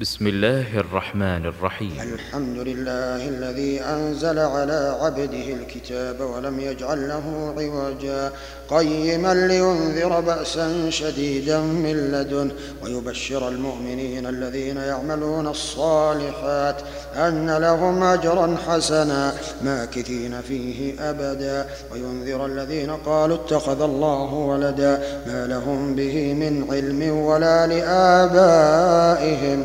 بسم الله الرحمن الرحيم. الحمد لله الذي أنزل على عبده الكتاب ولم يجعل له عوجا. قيما لينذر بأسا شديدا من لدن ويبشر المؤمنين الذين يعملون الصالحات أن لهم أجرا حسنا ماكثين فيه أبدا. وينذر الذين قالوا اتخذ الله ولدا ما لهم به من علم ولا لآبائهم.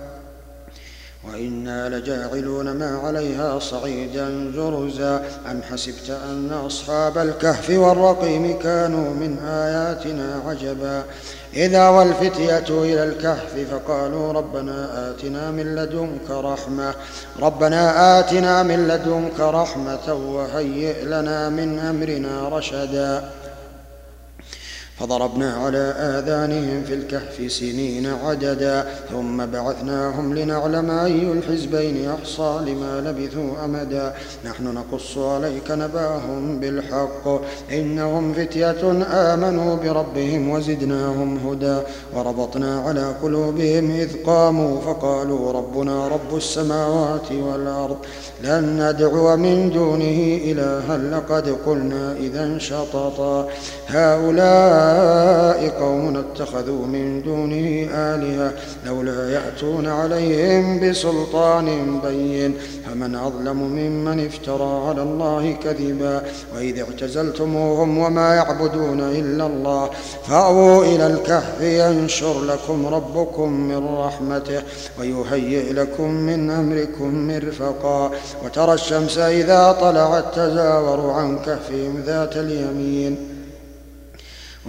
وإنا لجاعلون ما عليها صعيدا جرزا. أم حسبت أن أصحاب الكهف والرقيم كانوا من آياتنا عجبا. إذا والفتية إلى الكهف فقالوا ربنا آتنا من لدنك رحمة. ربنا آتنا من لدنك رحمة وهيئ لنا من أمرنا رشدا. فضربنا على آذانهم في الكهف سنين عددا ثم بعثناهم لنعلم أي الحزبين أحصى لما لبثوا أمدا. نحن نقص عليك نباهم بالحق. إنهم فتية آمنوا بربهم وزدناهم هدى. وربطنا على قلوبهم إذ قاموا فقالوا ربنا رب السماوات والأرض لن ندعو من دونه إلها لقد قلنا إذا شططا. هؤلاء قوم اتخذوا من دونه آلهة لولا يأتون عليهم بسلطان بين. فمن أظلم ممن افترى على الله كذبا وإذ اعتزلتموهم وما يعبدون إلا الله. فأووا إلى الكهف ينشر لكم ربكم من رحمته ويهيئ لكم من أمركم مرفقا. وترى الشمس إذا طلعت تزاور عن كهفهم ذات اليمين.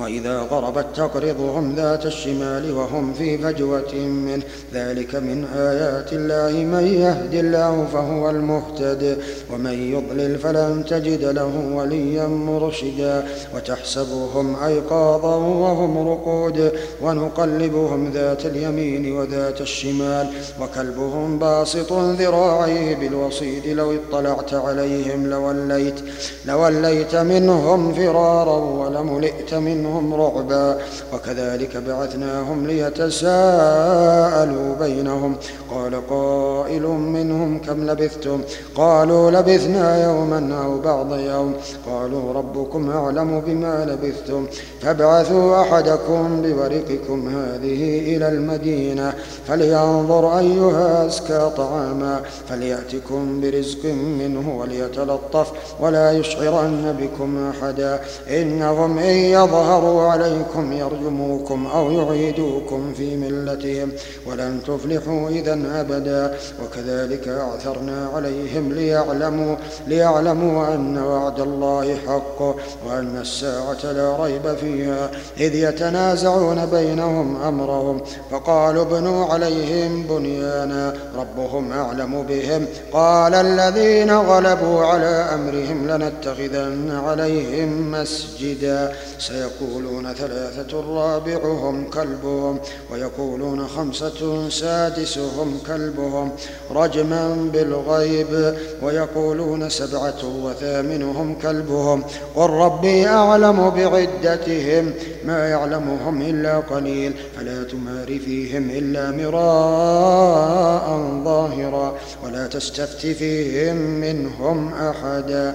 وإذا غربت تقرضهم ذات الشمال وهم في فجوة منه. ذلك من آيات الله من يهد الله فهو المهتد ومن يضلل فلن تجد له وليا مرشدا. وتحسبهم أيقاظا وهم رقود ونقلبهم ذات اليمين وذات الشمال. وكلبهم باسط ذراعيه بالوصيد لو اطلعت عليهم لوليت لوليت منهم فرارا ولملئت منهم منهم رعبا وكذلك بعثناهم ليتساءلوا بينهم. قال قائل منهم كم لبثتم؟ قالوا لبثنا يوما أو بعض يوم. قالوا ربكم أعلم بما لبثتم. فابعثوا أحدكم بورقكم هذه إلى المدينة فلينظر أيها أزكى طعاما فليأتكم برزق منه وليتلطف ولا يشعرن بكم أحدا. إنهم إن يظهروا ظهروا عليكم يرجموكم أو يعيدوكم في ملتهم ولن تفلحوا إذا أبدا. وكذلك أعثرنا عليهم ليعلموا ليعلموا أن وعد الله حق وأن الساعة لا ريب فيها. إذ يتنازعون بينهم أمرهم فقالوا ابنوا عليهم بنيانا ربهم أعلم بهم. قال الذين غلبوا على أمرهم لنتخذن عليهم مسجدا. سيقول يقولون ثلاثة رابعهم كلبهم ويقولون خمسة سادسهم كلبهم رجما بالغيب ويقولون سبعة وثامنهم كلبهم. قل ربي أعلم بعدتهم ما يعلمهم إلا قليل فلا تمار فيهم إلا مراء ظاهرا ولا تستفت فيهم منهم أحدا.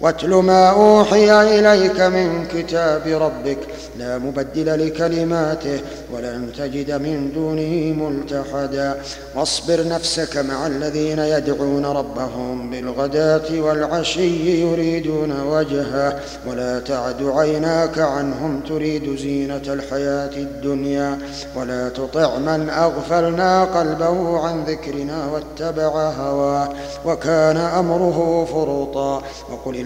واتل ما أوحي إليك من كتاب ربك. لا مبدل لكلماته ولن تجد من دونه ملتحدا. واصبر نفسك مع الذين يدعون ربهم بالغداة والعشي يريدون وجهه. ولا تعد عيناك عنهم تريد زينة الحياة الدنيا. ولا تطع من أغفلنا قلبه عن ذكرنا واتبع هواه. وكان أمره فرطا. وقل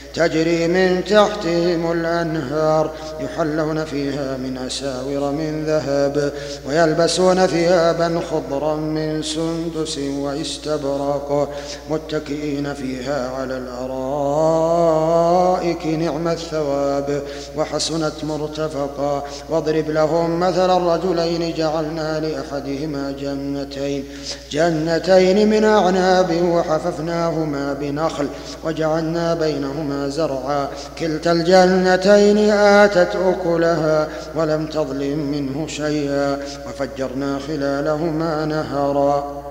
تجري من تحتهم الأنهار يحلون فيها من أساور من ذهب ويلبسون ثيابا خضرا من سندس واستبرق متكئين فيها على الأرائك نعم الثواب. وحسنت مرتفقا واضرب لهم مثل الرجلين جعلنا لأحدهما جنتين جنتين من أعناب وحففناهما بنخل وجعلنا بينهما زرعا. كلتا الجنتين آتت أكلها ولم تظلم منه شيئا. وفجرنا خلالهما نهرا.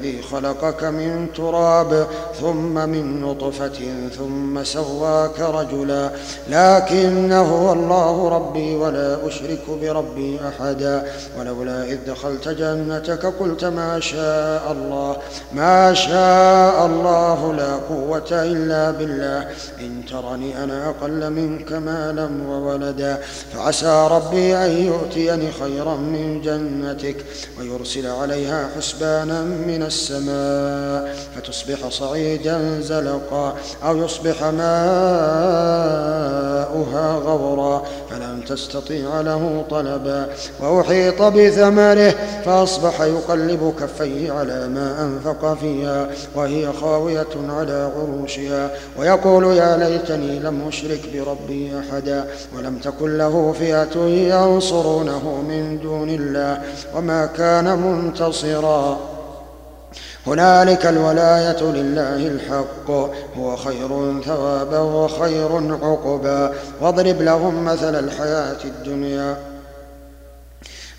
الذي خلقك من تراب ثم من نطفة ثم سواك رجلا. لكن هو الله ربي ولا أشرك بربي أحدا. ولولا إذ دخلت جنتك قلت ما شاء الله. ما شاء الله لا قوة إلا بالله. إن ترني أنا أقل منك مالا وولدا. فعسى ربي أن يؤتيني خيرا من جنتك ويرسل عليها حسبانا من السماء فتصبح صعيدا زلقا أو يصبح ماؤها غورا فلن تستطيع له طلبا. وأحيط بثمره فأصبح يقلب كفيه على ما أنفق فيها وهي خاوية على عروشها. ويقول يا ليتني لم أشرك بربي أحدا ولم تكن له فئة ينصرونه من دون الله. وما كان منتصرا. هنالك الولاية لله الحق. هو خير ثوابا وخير عقبا. واضرب لهم مثل الحياة الدنيا.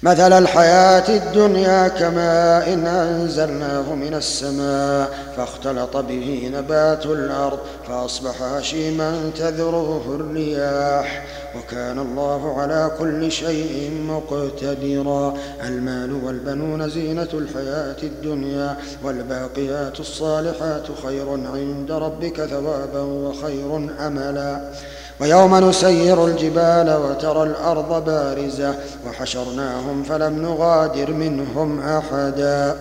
مثل الحياة الدنيا كماء إن أنزلناه من السماء فاختلط به نبات الأرض فأصبح هشيما تذروه الرياح وكان الله على كل شيء مقتدرا المال والبنون زينة الحياة الدنيا والباقيات الصالحات خير عند ربك ثوابا وخير أملا ويوم نسير الجبال وترى الأرض بارزة وحشرناهم فلم نغادر منهم أحدا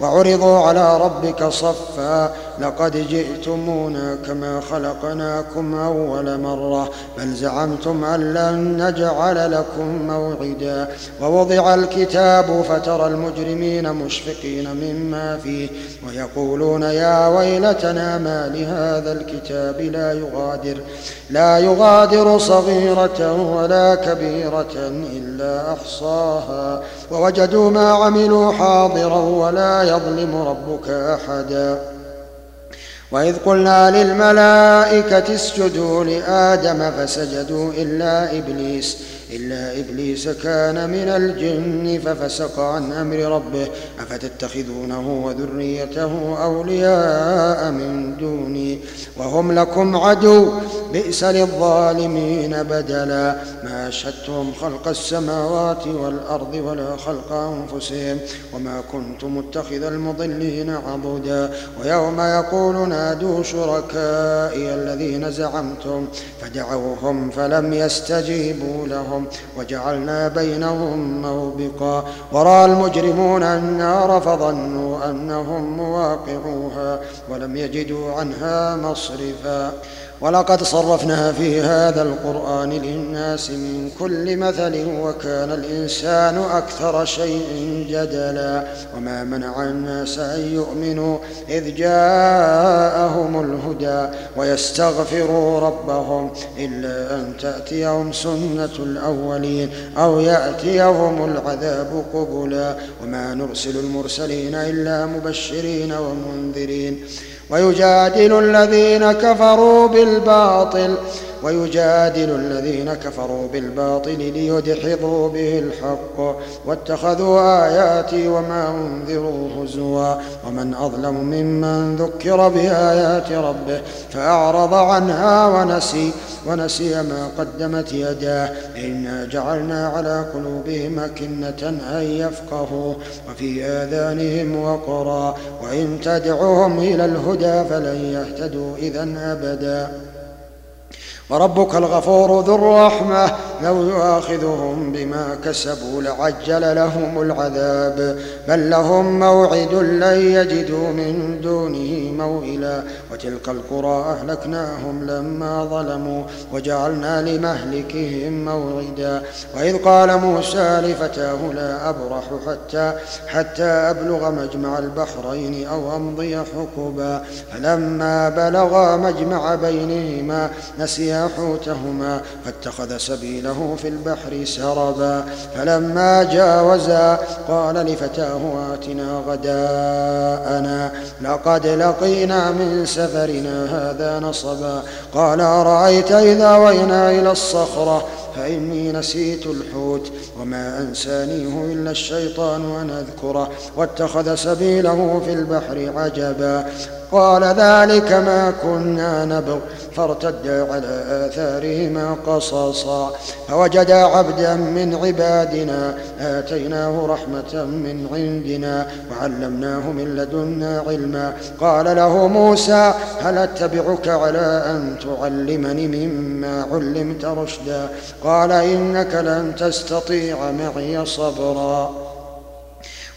وعرضوا على ربك صفا لقد جئتمونا كما خلقناكم أول مرة بل زعمتم أن لن نجعل لكم موعدا. ووضع الكتاب فترى المجرمين مشفقين مما فيه ويقولون يا ويلتنا ما لهذا الكتاب لا يغادر. لا يغادر صغيرة ولا كبيرة إلا أحصاها. ووجدوا ما عملوا حاضرا ولا يظلم ربك أحدا. وإذ قلنا للملائكة اسجدوا لآدم فسجدوا إلا إبليس. إلا إبليس كان من الجن ففسق عن أمر ربه أفتتخذونه وذريته أولياء من دوني؟ وهم لكم عدو بئس للظالمين بدلا. ما أشهدتهم خلق السماوات والأرض ولا خلق أنفسهم وما كنت متخذ المضلين عضدا ويوم يقول نادوا شركائي الذين زعمتم فدعوهم فلم يستجيبوا لهم. وجعلنا بينهم موبقا. ورأى المجرمون النار فظنوا أنهم مواقعوها ولم يجدوا عنها مصرفا. ولقد صرفنا في هذا القرآن للناس من كل مثل وكان الإنسان أكثر شيء جدلا وما منع الناس أن يؤمنوا إذ جاءهم الهدى ويستغفروا ربهم إلا أن تأتيهم سنة الأولين أو يأتيهم العذاب قبلا وما نرسل المرسلين إلا مبشرين ومنذرين ويجادل الذين كفروا بالباطل ويجادل الذين كفروا بالباطل ليدحضوا به الحق واتخذوا آياتي وما أنذروا هزوا ومن أظلم ممن ذكر بآيات ربه فأعرض عنها ونسي ونسي ما قدمت يداه إنا جعلنا على قلوبهم أكنة أن يفقهوا وفي آذانهم وقرا وإن تدعوهم إلى الهدى فلن يهتدوا إذا أبدا وربك الغفور ذو الرحمة لو يؤاخذهم بما كسبوا لعجل لهم العذاب. بل لهم موعد لن يجدوا من دونه موئلا. وتلك القرى أهلكناهم لما ظلموا وجعلنا لمهلكهم موعدا. وإذ قال موسى لفتاه لا أبرح حتى حتى أبلغ مجمع البحرين أو أمضي حقبا. فلما بلغا مجمع بينهما نسيا حوتهما فاتخذ سبيله في البحر سربا فلما جاوزا قال لفتاه آتنا غداءنا لقد لقينا من سفرنا هذا نصبا قال أرأيت إذا وينا إلى الصخرة فإني نسيت الحوت وما أنسانيه إلا الشيطان أن أذكره واتخذ سبيله في البحر عجبا. قال ذلك ما كنا نبغ. فارتدا على آثارهما قصصا. فوجدا عبدا من عبادنا آتيناه رحمة من عندنا وعلمناه من لدنا علما. قال له موسى هل أتبعك على أن تعلمني مما علمت رشدا؟ قال إنك لن تستطيع معي صبرا.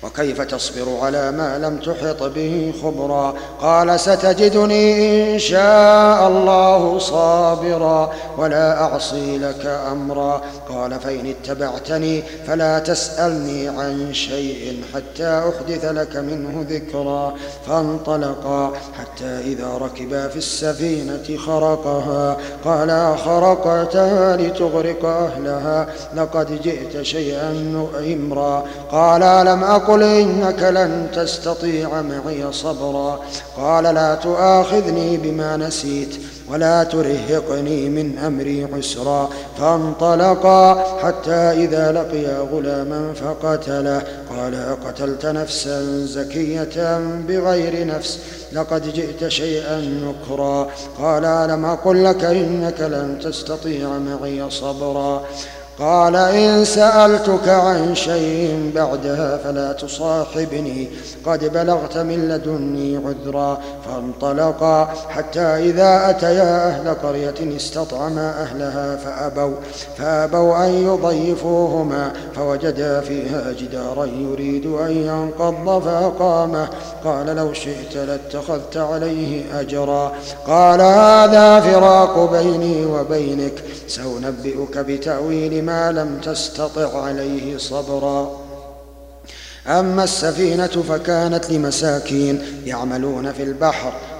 وكيف تصبر على ما لم تحط به خبرا؟ قال ستجدني إن شاء الله صابرا ولا أعصي لك أمرا. قال فإن اتبعتني فلا تسألني عن شيء حتى أحدث لك منه ذكرا. فانطلقا حتى إذا ركبا في السفينة خرقها. قال خرقتها لتغرق أهلها لقد جئت شيئا إمرا. قال الم أقل قل إنك لن تستطيع معي صبرا. قال لا تؤاخذني بما نسيت ولا ترهقني من أمري عسرا. فانطلقا حتى إذا لقيا غلاما فقتله قال أقتلت نفسا زكية بغير نفس؟ لقد جئت شيئا نكرا. قال ألم أقل لك إنك لن تستطيع معي صبرا؟ قال إن سألتك عن شيء بعدها فلا تصاحبني. قد بلغت من لدني عذرا فانطلقا. حتى إذا أتيا أهل قرية استطعما أهلها فأبوا فأبوا أن يضيفوهما فوجدا فيها جدارا يريد أن ينقض فأقامه. قال لو شئت لاتخذت عليه أجرا. قال هذا فراق بيني وبينك سأنبئك بتأويل ما لم تستطع عليه صبرا. أما السفينة فكانت لمساكين يعملون في البحر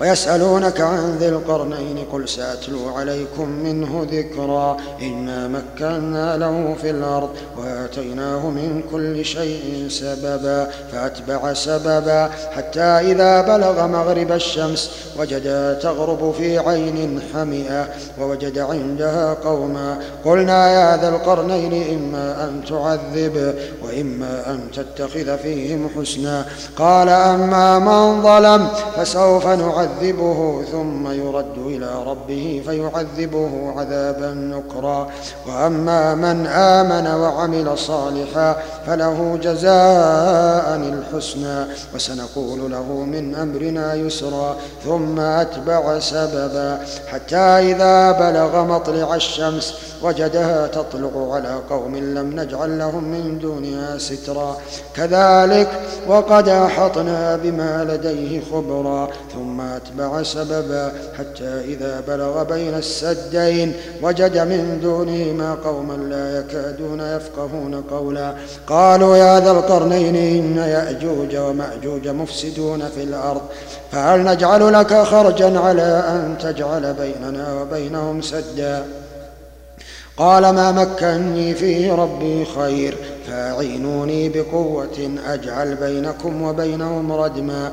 ويسألونك عن ذي القرنين قل سأتلو عليكم منه ذكرا إنا مكنا له في الأرض وآتيناه من كل شيء سببا فأتبع سببا حتى إذا بلغ مغرب الشمس وجدا تغرب في عين حمئة ووجد عندها قوما قلنا يا ذا القرنين إما أن تعذب وإما أن تتخذ فيهم حسنا قال أما من ظلم فسوف نعذب يعذبه ثم يرد إلى ربه فيعذبه عذابا نكرا وأما من آمن وعمل صالحا فله جزاء الحسنى. وسنقول له من أمرنا يسرا ثم أتبع سببا. حتى إذا بلغ مطلع الشمس وجدها تطلع على قوم لم نجعل لهم من دونها سترا. كذلك وقد أحطنا بما لديه خبرا. ثم أتبع سببا حتى إذا بلغ بين السدين وجد من دونهما قوما لا يكادون يفقهون قولا. قالوا يا ذا القرنين إن يأجوج ومأجوج مفسدون في الأرض فهل نجعل لك خرجا على أن تجعل بيننا وبينهم سدا؟ قال ما مكني فيه ربي خير فاعينوني بقوة أجعل بينكم وبينهم ردما.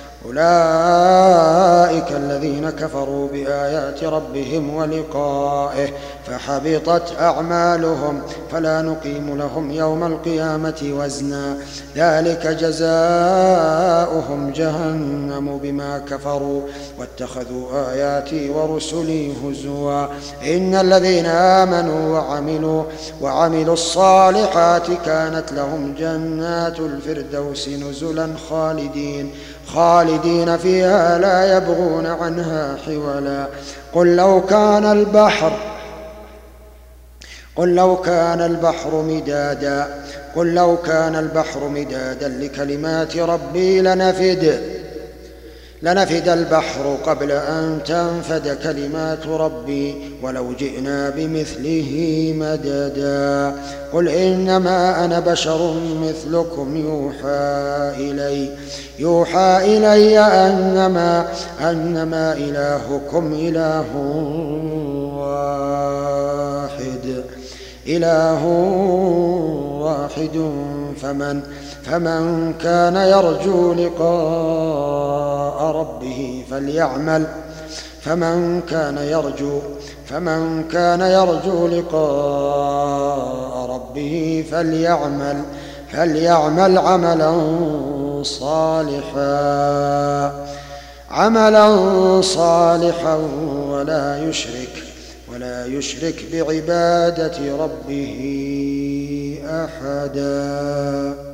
أولئك الذين كفروا بآيات ربهم ولقائه فحبطت أعمالهم فلا نقيم لهم يوم القيامة وزنا. ذلك جزاؤهم جهنم بما كفروا. واتخذوا آياتي ورسلي هزوا. إن الذين آمنوا وعملوا وعملوا الصالحات كانت لهم جنات الفردوس نزلا خالدين. خالدين فيها لا يبغون عنها حولا. قل لو كان البحر قل لو كان البحر مدادا قل لو كان البحر مدادا لكلمات ربي لنفد. لنفد البحر قبل أن تنفد كلمات ربي ولو جئنا بمثله مددا. قل إنما أنا بشر مثلكم يوحى إلي يوحى إلي أنما أنما إلهكم إله واحد. إله واحد فمن فمن كان يرجو لقاء ربه فليعمل فمن كان يرجو فمن كان يرجو لقاء ربه فليعمل فليعمل عملا صالحا عملا صالحا ولا يشرك ولا يشرك بعبادة ربه أحدا